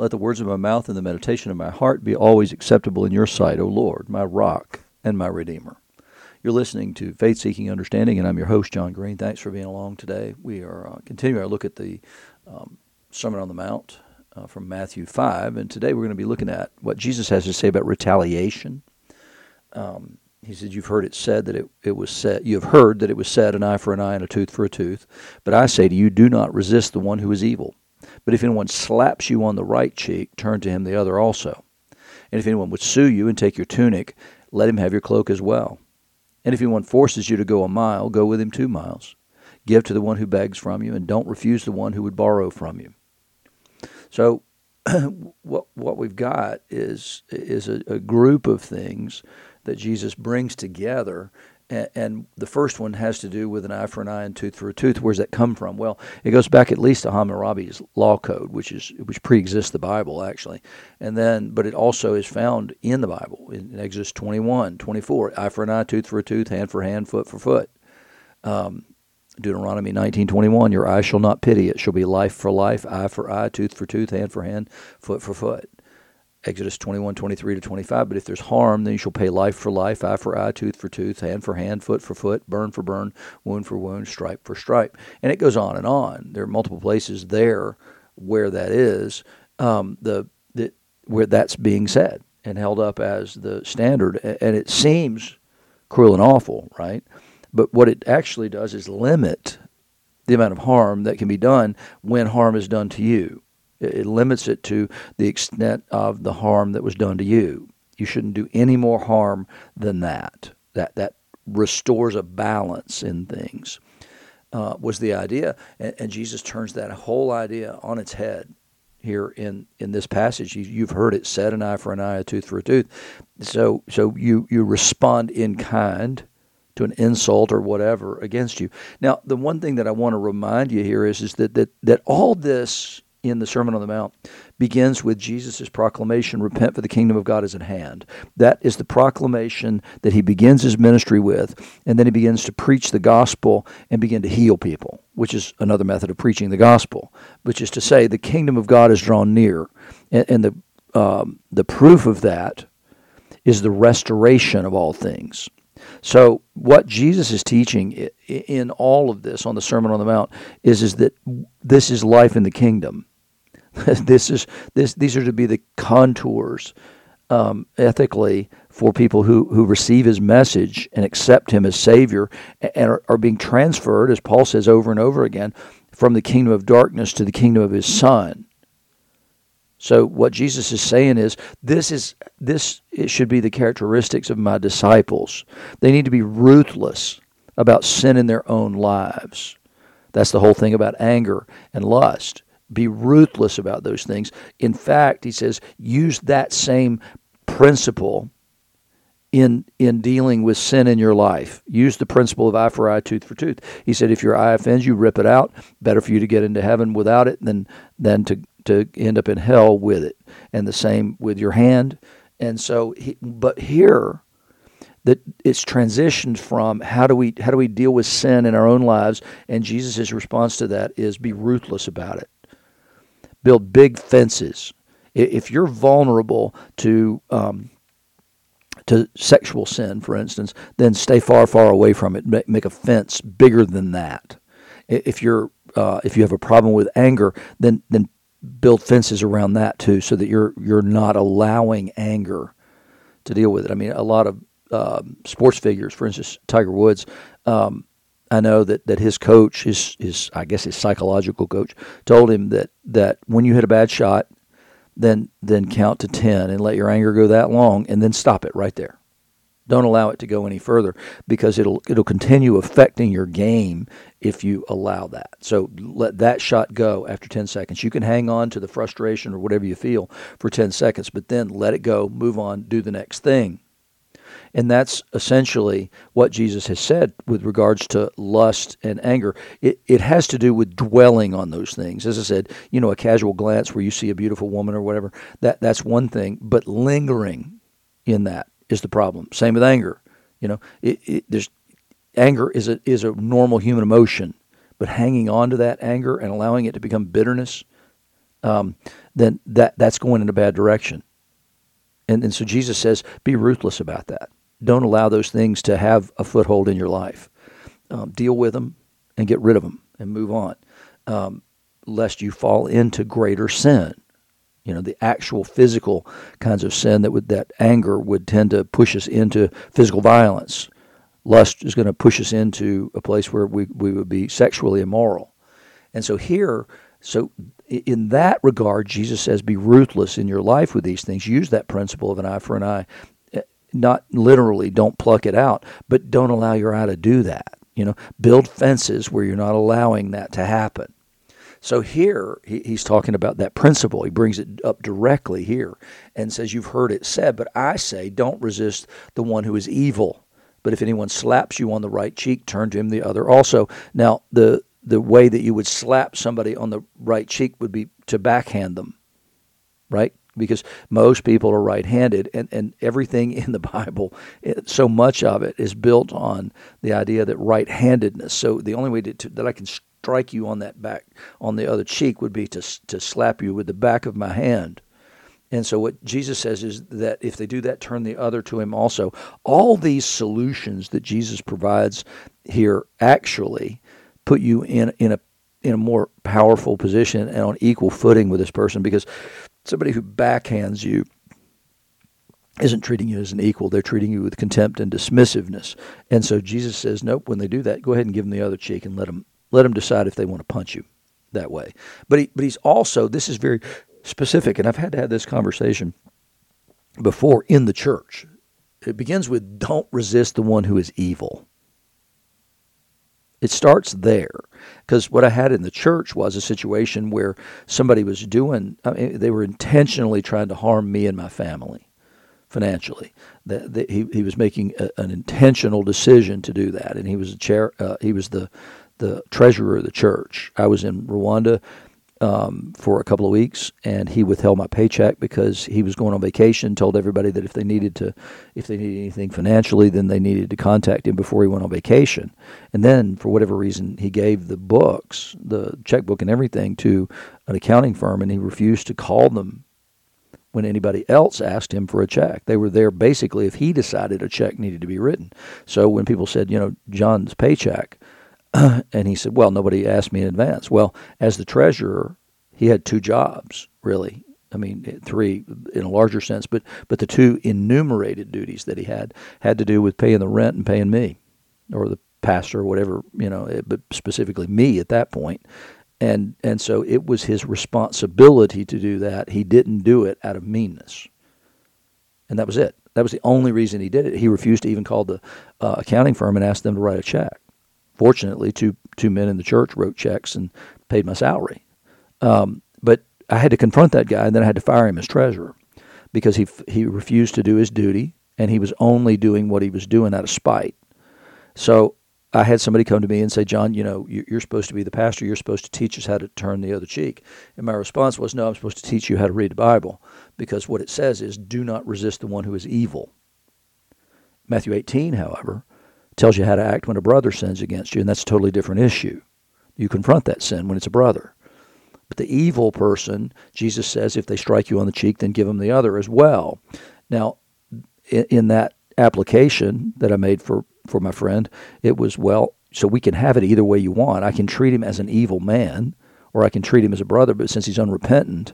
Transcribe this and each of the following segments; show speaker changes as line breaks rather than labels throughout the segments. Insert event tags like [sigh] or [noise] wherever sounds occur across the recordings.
Let the words of my mouth and the meditation of my heart be always acceptable in your sight, O Lord, my rock and my redeemer. You're listening to Faith Seeking Understanding, and I'm your host, John Green. Thanks for being along today. We are uh, continuing our look at the um, Sermon on the Mount uh, from Matthew 5, and today we're going to be looking at what Jesus has to say about retaliation. Um, he said, You've heard it said that it, it was said, you have heard that it was said, an eye for an eye and a tooth for a tooth. But I say to you, do not resist the one who is evil. But if anyone slaps you on the right cheek, turn to him the other also. And if anyone would sue you and take your tunic, let him have your cloak as well. And if anyone forces you to go a mile, go with him two miles. Give to the one who begs from you, and don't refuse the one who would borrow from you. So, [clears throat] what what we've got is is a, a group of things that Jesus brings together. And, the first one has to do with an eye for an eye and tooth for a tooth. Where's that come from? Well, it goes back at least to Hammurabi's law code, which is which preexists the Bible actually, and then but it also is found in the Bible in Exodus 21, 24, eye for an eye, tooth for a tooth, hand for hand, foot for foot. Um, Deuteronomy 19:21 Your eye shall not pity it shall be life for life eye for eye tooth for tooth hand for hand foot for foot Exodus 21, 23 to 25. But if there's harm, then you shall pay life for life, eye for eye, tooth for tooth, hand for hand, foot for foot, burn for burn, wound for wound, stripe for stripe. And it goes on and on. There are multiple places there where that is, um, the, the, where that's being said and held up as the standard. And it seems cruel and awful, right? But what it actually does is limit the amount of harm that can be done when harm is done to you. It limits it to the extent of the harm that was done to you. You shouldn't do any more harm than that. That that restores a balance in things. Uh, was the idea, and, and, Jesus turns that whole idea on its head here in, in this passage. You, have heard it said, "An eye for an eye, a tooth for a tooth." So so you you respond in kind to an insult or whatever against you. Now, the one thing that I want to remind you here is is that that that all this in the Sermon on the Mount begins with Jesus' proclamation, Repent for the kingdom of God is at hand. That is the proclamation that he begins his ministry with, and then he begins to preach the gospel and begin to heal people, which is another method of preaching the gospel, which is to say the kingdom of God is drawn near. And, and the, um, the proof of that is the restoration of all things. So, what Jesus is teaching in all of this on the Sermon on the Mount is, is that this is life in the kingdom. [laughs] this is this these are to be the contours um, ethically for people who, who receive his message and accept him as Savior and are, are being transferred, as Paul says over and over again, from the kingdom of darkness to the kingdom of his Son. So what Jesus is saying is this is this it should be the characteristics of my disciples. They need to be ruthless about sin in their own lives. That's the whole thing about anger and lust be ruthless about those things. In fact, he says, use that same principle in in dealing with sin in your life. Use the principle of eye for eye, tooth for tooth. He said, if your eye offends you, rip it out. Better for you to get into heaven without it than than to to end up in hell with it. And the same with your hand. And so, he, but here, that it's transitioned from how do we how do we deal with sin in our own lives, and Jesus' response to that is be ruthless about it build big fences. If you're vulnerable to um, to sexual sin, for instance, then stay far, far away from it. Make a fence bigger than that. If you're uh, if you have a problem with anger, then then build fences around that too, so that you're you're not allowing anger to deal with it. I mean, a lot of uh, sports figures, for instance, Tiger Woods, um, I know that, that his coach, his, his I guess his psychological coach, told him that, that when you hit a bad shot, then then count to ten and let your anger go that long, and then stop it right there. Don't allow it to go any further because it'll it'll continue affecting your game if you allow that. So let that shot go after 10 seconds. You can hang on to the frustration or whatever you feel for 10 seconds, but then let it go, move on, do the next thing. And that's essentially what Jesus has said with regards to lust and anger. It, it has to do with dwelling on those things. As I said, you know, a casual glance where you see a beautiful woman or whatever, that, that's one thing. But lingering in that is the problem. Same with anger. You know, it, it, there's anger is a, is a normal human emotion, but hanging on to that anger and allowing it to become bitterness, um, then that that's going in a bad direction. And and so Jesus says, be ruthless about that. Don't allow those things to have a foothold in your life. Um, deal with them and get rid of them and move on, um, lest you fall into greater sin. You know, the actual physical kinds of sin that would that anger would tend to push us into physical violence. Lust is going to push us into a place where we, we would be sexually immoral. And so here, so in that regard, Jesus says, be ruthless in your life with these things. Use that principle of an eye for an eye. Eh, not literally, don't pluck it out, but don't allow your eye to do that. You know, build fences where you're not allowing that to happen. So here he's talking about that principle. He brings it up directly here and says, You've heard it said, but I say, don't resist the one who is evil. But if anyone slaps you on the right cheek, turn to him the other also. Now, the the way that you would slap somebody on the right cheek would be to backhand them, right? Because most people are right handed, and, and everything [laughs] in the Bible, it, so much of it is built on the idea that right handedness. So the only way to, to, that I can strike you on that back, on the other cheek, would be to, to slap you with the back of my hand. And so what Jesus says is that if they do that, turn the other to him also. All these solutions that Jesus provides here actually put you in in a in a more powerful position and on equal footing with this person because somebody who backhands you isn't treating you as an equal. They're treating you with contempt and dismissiveness. And so Jesus says, nope. When they do that, go ahead and give them the other cheek and let them let them decide if they want to punch you that way. But he, but he's also this is very specific, and I've had to have this conversation before in the church. It begins with don't resist the one who is evil. It starts there because what I had in the church was a situation where somebody was doing, I mean, they were intentionally trying to harm me and my family financially. That, he he was making a, an intentional decision to do that, and he was a chair. Uh, he was the the treasurer of the church. I was in Rwanda um, for a couple of weeks, and he withheld my paycheck because he was going on vacation. Told everybody that if they needed to, if they needed anything financially, then they needed to contact him before he went on vacation. And then, for whatever reason, he gave the books, the checkbook, and everything to an accounting firm, and he refused to call them when anybody else asked him for a check. They were there basically if he decided a check needed to be written. So when people said, you know, John's paycheck [clears throat] and he said, Well, nobody asked me in advance. Well, as the treasurer, he had two jobs, really. I mean, three in a larger sense, but, but the two enumerated duties that he had had to do with paying the rent and paying me, or the pastor, or whatever, you know, eh, but specifically me at that point. And, and so it was his responsibility to do that. He didn't do it out of meanness. And that was it. That was the only reason he did it. He refused to even call the uh, accounting firm and ask them to write a check fortunately, two two men in the church wrote checks and paid my salary. Um, but I had to confront that guy, and then I had to fire him as treasurer because he he refused to do his duty, and he was only doing what he was doing out of spite. So I had somebody come to me and say, John, you know, you're supposed to be the pastor. You're supposed to teach us how to turn the other cheek. And my response was, No, I'm supposed to teach you how to read the Bible because what it says is, do not resist the one who is evil. Matthew 18, however, tells you how to act when a brother sins against you, and that's a totally different issue. You confront that sin when it's a brother. But the evil person, Jesus says, if they strike you on the cheek, then give them the other as well. Now, in, that application that I made for, for my friend, it was, well, so we can have it either way you want. I can treat him as an evil man, or I can treat him as a brother, but since he's unrepentant,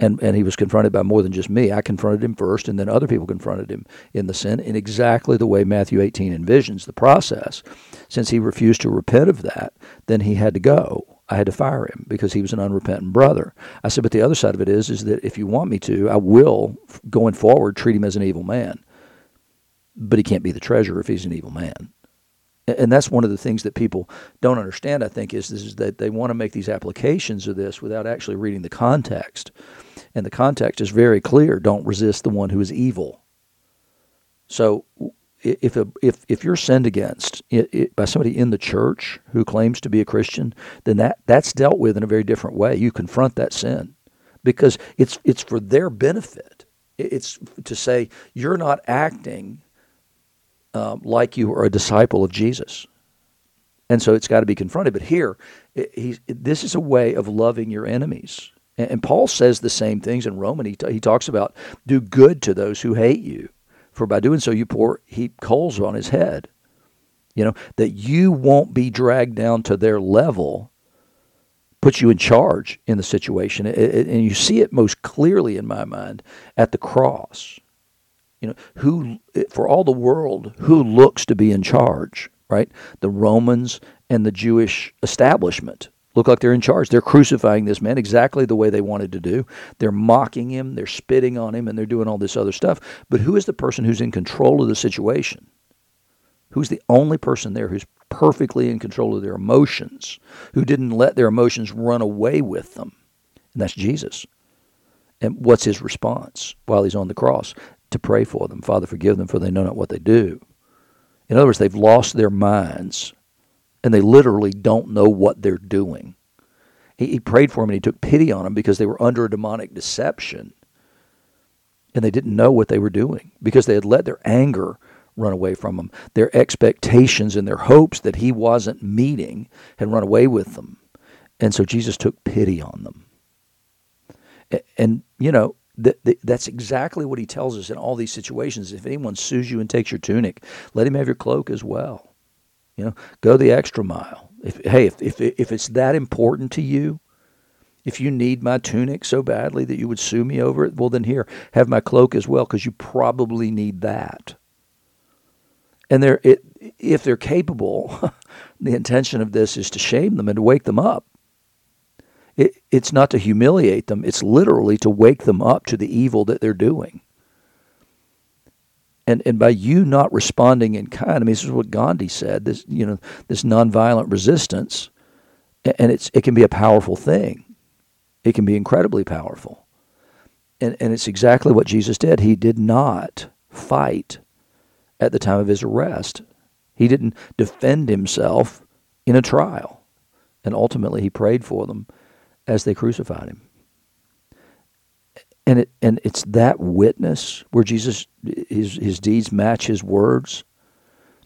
and and he was confronted by more than just me. I confronted him first, and then other people confronted him in the sin in exactly the way Matthew 18 envisions the process. Since he refused to repent of that, then he had to go. I had to fire him because he was an unrepentant brother. I said, but the other side of it is, is that if you want me to, I will, going forward, treat him as an evil man. But he can't be the treasurer if he's an evil man and that's one of the things that people don't understand i think is, is that they want to make these applications of this without actually reading the context and the context is very clear don't resist the one who is evil. So if a, if if you're sinned against it, it, by somebody in the church who claims to be a Christian, then that that's dealt with in a very different way. You confront that sin because it's it's for their benefit. It's to say you're not acting um, like you are a disciple of Jesus, and so it's got to be confronted. But here, it, this is a way of loving your enemies And, and Paul says the same things in Roman. He, t- he talks about do good to those who hate you, for by doing so you pour heap coals on his head. You know, that you won't be dragged down to their level puts you in charge in the situation. It, it, and you see it most clearly in my mind at the cross. You know, who eh, for all the world who looks to be in charge, right? The Romans and the Jewish establishment look like they're in charge. They're crucifying this man exactly the way they wanted to do. They're mocking him, they're spitting on him, and they're doing all this other stuff. But who is the person who's in control of the situation? Who's the only person there who's perfectly in control of their emotions, who didn't let their emotions run away with them? And that's Jesus. And what's his response while he's on the cross? To pray for them. Father, forgive them, for they know not what they do. In other words, they've lost their minds and they literally don't know what they're doing. He, he prayed for them and he took pity on them because they were under a demonic deception and they didn't know what they were doing because they had let their anger run away from them. Their expectations and their hopes that he wasn't meeting had run away with them. And so Jesus took pity on them. And, and you know, th- th- that's exactly what he tells us in all these situations. If anyone sues you and takes your tunic, let him have your cloak as well. You know, go the extra mile. If, hey, if, if, if it's that important to you, if you need my tunic so badly that you would sue me over it, well, then here, have my cloak as well, because you probably need that and they're it, if they're capable, [laughs] the intention of this is to shame them and to wake them up. It, it's not to humiliate them; it's literally to wake them up to the evil that they're doing. And and by you not responding in kind, I mean this is what Gandhi said. This you know this nonviolent resistance, and it's it can be a powerful thing. It can be incredibly powerful. And and it's exactly what Jesus did. He did not fight at the time of his arrest. He didn't defend himself in a trial. And ultimately, he prayed for them as they crucified him. And, it, and it's that witness where Jesus, his, his deeds match his words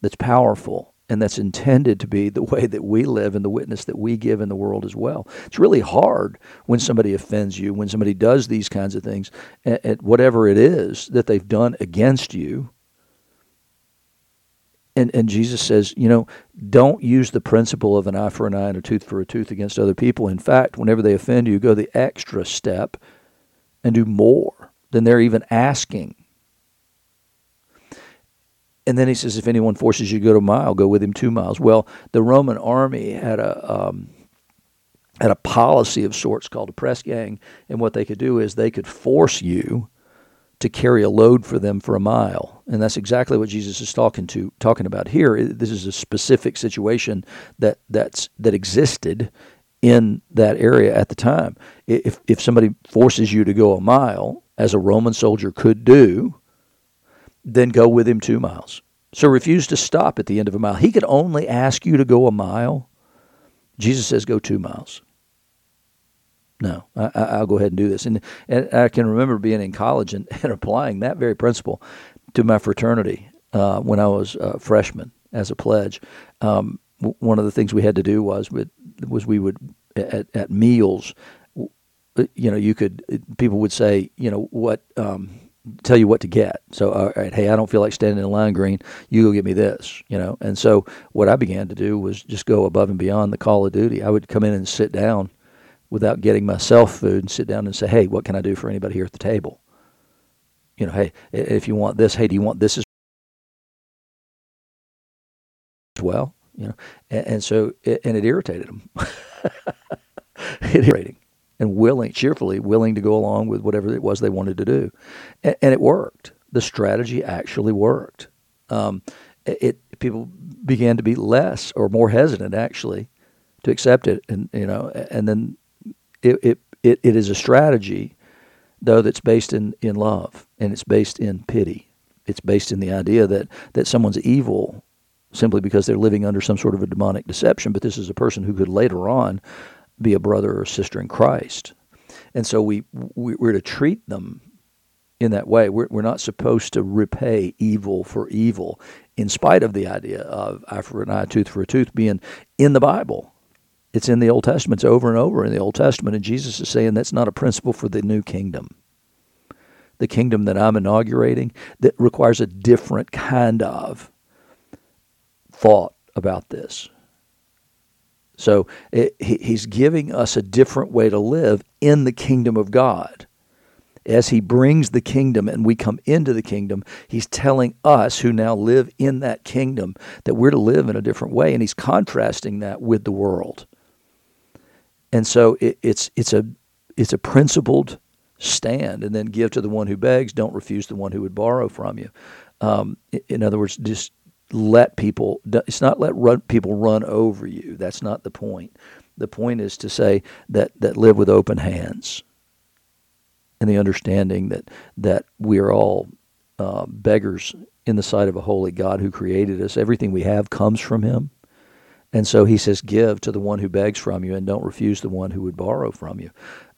that's powerful and that's intended to be the way that we live and the witness that we give in the world as well. It's really hard when somebody offends you, when somebody does these kinds of things, at, at whatever it is that they've done against you and, and Jesus says, you know, don't use the principle of an eye for an eye and a tooth for a tooth against other people. In fact, whenever they offend you, go the extra step and do more than they're even asking. And then he says, if anyone forces you to go a mile, go with him two miles. Well, the Roman army had a um, had a policy of sorts called a press gang, and what they could do is they could force you to carry a load for them for a mile. And that's exactly what Jesus is talking to talking about here. This is a specific situation that that's that existed in that area at the time. If if somebody forces you to go a mile, as a Roman soldier could do, then go with him 2 miles. So refuse to stop at the end of a mile. He could only ask you to go a mile. Jesus says go 2 miles no, I, will go ahead and do this. And, and I can remember being in college and, [laughs] and applying that very principle to my fraternity uh, when I was a freshman as a pledge. Um, one of the things we had to do was was we would at, at meals, you know, you could people would say, you know, what um, tell you what to get. So, all right, hey, I don't feel like standing in line green. You go get me this, you know. And so, what I began to do was just go above and beyond the call of duty. I would come in and sit down without getting myself food and sit down and say, hey, what can I do for anybody here at the table? You know, hey, if you want this, hey, do you want this as well? You know, and, and so, it, and it irritated them. [laughs] it irritating and willing, cheerfully willing to go along with whatever it was they wanted to do, and, and it worked. The strategy actually worked. Um, it, it people began to be less or more hesitant actually to accept it, and you know, and then it, it, it, it is a strategy, though, that's based in, in love and it's based in pity. It's based in the idea that, that someone's evil simply because they're living under some sort of a demonic deception, but this is a person who could later on be a brother or sister in Christ. And so we, we're to treat them in that way. We're, we're not supposed to repay evil for evil, in spite of the idea of eye for an eye, tooth for a tooth being in the Bible. It's in the Old Testament. It's over and over in the Old Testament. And Jesus is saying that's not a principle for the new kingdom. The kingdom that I'm inaugurating that requires a different kind of thought about this. So it, he, he's giving us a different way to live in the kingdom of God. As he brings the kingdom and we come into the kingdom, he's telling us who now live in that kingdom that we're to live in a different way. And he's contrasting that with the world. And so it, it's it's a it's a principled stand, and then give to the one who begs. Don't refuse the one who would borrow from you. Um, in other words, just let people. It's not let run, people run over you. That's not the point. The point is to say that that live with open hands, and the understanding that that we are all uh, beggars in the sight of a holy God who created us. Everything we have comes from Him. And so he says, Give to the one who begs from you and don't refuse the one who would borrow from you.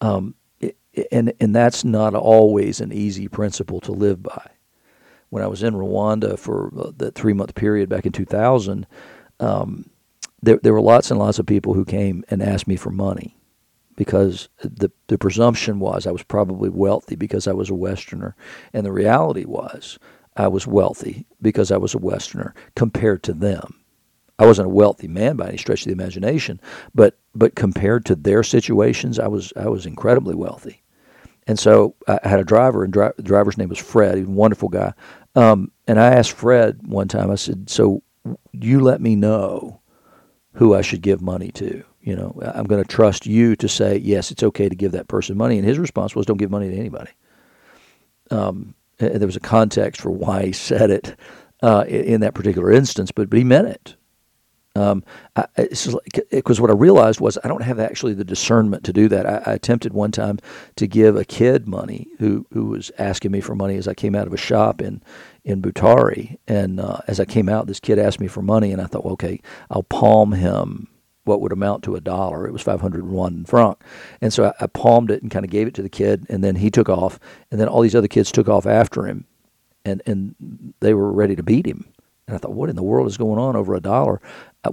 Um, and, and that's not always an easy principle to live by. When I was in Rwanda for uh, the three month period back in 2000, um, there, there were lots and lots of people who came and asked me for money because the, the presumption was I was probably wealthy because I was a Westerner. And the reality was I was wealthy because I was a Westerner compared to them. I wasn't a wealthy man by any stretch of the imagination, but but compared to their situations, I was I was incredibly wealthy. And so I had a driver, and dri- the driver's name was Fred. He's a wonderful guy. Um, and I asked Fred one time. I said, "So you let me know who I should give money to. You know, I'm going to trust you to say yes, it's okay to give that person money." And his response was, "Don't give money to anybody." Um, there was a context for why he said it uh, in that particular instance, but but he meant it. Um, because what I realized was I don't have actually the discernment to do that. I, I, attempted one time to give a kid money who who was asking me for money as I came out of a shop in in Butare, and uh, as I came out, this kid asked me for money, and I thought, well, okay, I'll palm him what would amount to a dollar. It was 501 franc. And so I, I palmed it and kind of gave it to the kid, and then he took off, and then all these other kids took off after him, and and they were ready to beat him. And I thought, what in the world is going on over a dollar?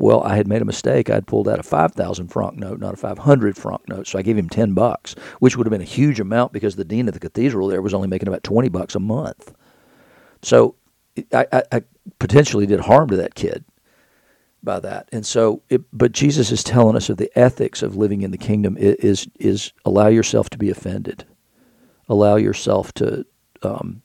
Well, I had made a mistake. I'd pulled out a 5,000 franc note, not a 500 franc note. So I gave him 10 bucks, which would have been a huge amount because the dean of the cathedral there was only making about 20 bucks a month. So I, I, I potentially did harm to that kid by that. And so, it, but Jesus is telling us of the ethics of living in the kingdom is, is allow yourself to be offended. Allow yourself to um,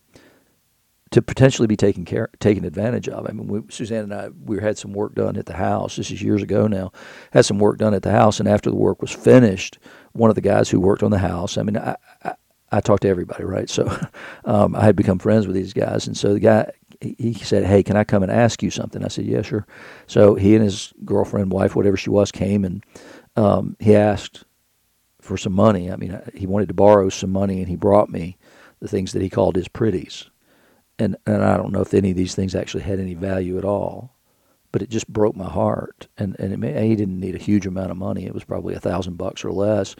to potentially be taken care taken advantage of. I mean, we, Suzanne and I we had some work done at the house. This is years ago now. Had some work done at the house, and after the work was finished, one of the guys who worked on the house. I mean, I I, I talked to everybody, right? So [laughs] um, I had become friends with these guys, and so the guy he said, "Hey, can I come and ask you something?" I said, "Yeah, sure." So he and his girlfriend, wife, whatever she was, came and um, he asked for some money. I mean, he wanted to borrow some money, and he brought me the things that he called his pretties and and I don't know if any of these things actually had any value at all, but it just broke my heart. And and it may, he didn't need a huge amount of money; it was probably a thousand bucks or less.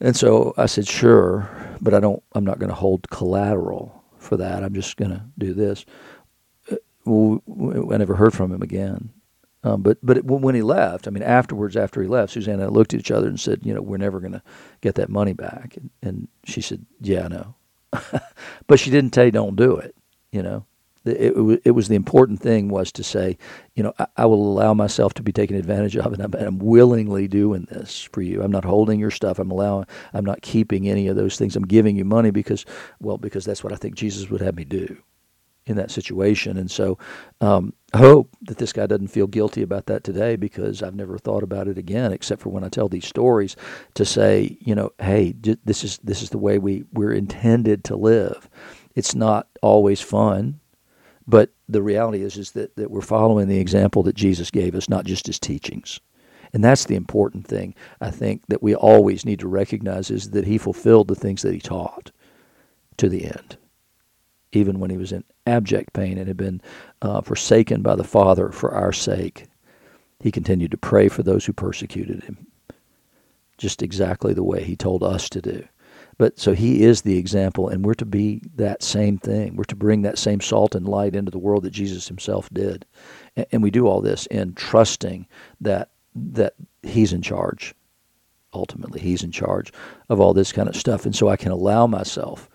And so I said, sure, but I don't. I'm not going to hold collateral for that. I'm just going to do this. Uh, I never heard from him again. Um, but but when he left, I mean, afterwards, after he left, I looked at each other and said, you know, we're never going to get that money back. And, and she said, yeah, I know. [laughs] but she didn't say don't do it. You know, it, it, it, was the important thing was to say, you know, I, I will allow myself to be taken advantage of, and I'm, I'm, willingly doing this for you. I'm not holding your stuff. I'm allowing. I'm not keeping any of those things. I'm giving you money because, well, because that's what I think Jesus would have me do in that situation. And so, um, hope that this guy doesn't feel guilty about that today because I've never thought about it again, except for when I tell these stories to say, you know, hey, this is this is the way we we're intended to live. It's not always fun, but the reality is is that that we're following the example that Jesus gave us, not just his teachings. And that's the important thing I think that we always need to recognize is that he fulfilled the things that he taught to the end even when he was in abject pain and had been uh, forsaken by the Father for our sake, he continued to pray for those who persecuted him, just exactly the way he told us to do. But so he is the example, and we're to be that same thing. We're to bring that same salt and light into the world that Jesus himself did. And, and we do all this in trusting that that He's in charge. Ultimately, He's in charge of all this kind of stuff, and so I can allow myself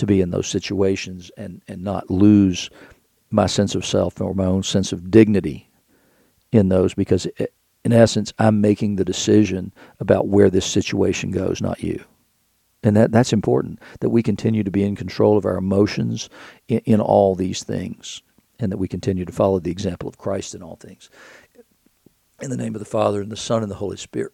to be in those situations and and not lose my sense of self or my own sense of dignity in those because it, in essence I'm making the decision about where this situation goes, not you. And that, that's important that we continue to be in control of our emotions in, in all these things and that we continue to follow the example of Christ in all things. In the name of the Father, and the Son, and the Holy Spirit.